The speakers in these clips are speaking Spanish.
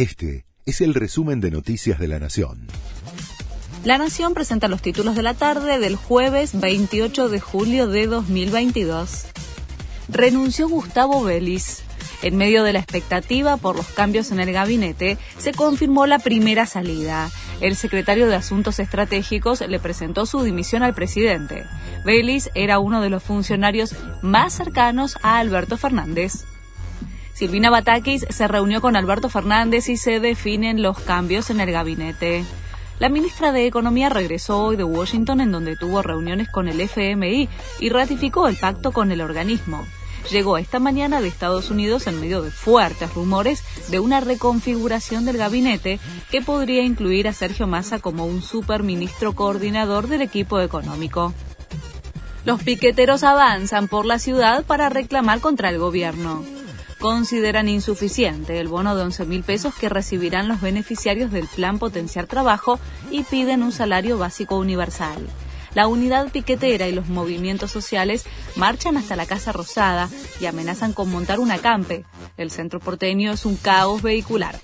Este es el resumen de Noticias de la Nación. La Nación presenta los títulos de la tarde del jueves 28 de julio de 2022. Renunció Gustavo Vélez. En medio de la expectativa por los cambios en el gabinete, se confirmó la primera salida. El secretario de Asuntos Estratégicos le presentó su dimisión al presidente. Vélez era uno de los funcionarios más cercanos a Alberto Fernández. Silvina Batakis se reunió con Alberto Fernández y se definen los cambios en el gabinete. La ministra de Economía regresó hoy de Washington en donde tuvo reuniones con el FMI y ratificó el pacto con el organismo llegó esta mañana de Estados Unidos en medio de fuertes rumores de una reconfiguración del gabinete que podría incluir a Sergio Massa como un superministro coordinador del equipo económico. Los piqueteros avanzan por la ciudad para reclamar contra el gobierno. Consideran insuficiente el bono de 11 mil pesos que recibirán los beneficiarios del Plan Potenciar Trabajo y piden un salario básico universal. La unidad piquetera y los movimientos sociales marchan hasta la Casa Rosada y amenazan con montar un acampe. El centro porteño es un caos vehicular.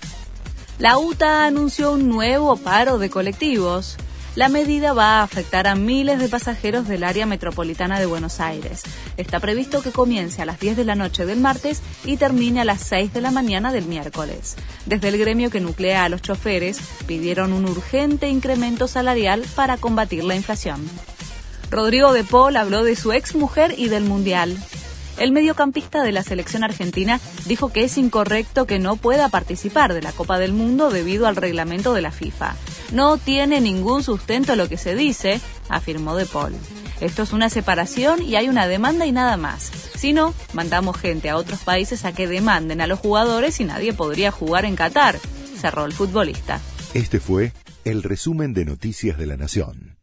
La UTA anunció un nuevo paro de colectivos. La medida va a afectar a miles de pasajeros del área metropolitana de Buenos Aires. Está previsto que comience a las 10 de la noche del martes y termine a las 6 de la mañana del miércoles. Desde el gremio que nuclea a los choferes, pidieron un urgente incremento salarial para combatir la inflación. Rodrigo de Paul habló de su exmujer y del Mundial. El mediocampista de la selección argentina dijo que es incorrecto que no pueda participar de la Copa del Mundo debido al reglamento de la FIFA. No tiene ningún sustento lo que se dice, afirmó De Paul. Esto es una separación y hay una demanda y nada más. Si no, mandamos gente a otros países a que demanden a los jugadores y nadie podría jugar en Qatar, cerró el futbolista. Este fue el resumen de Noticias de la Nación.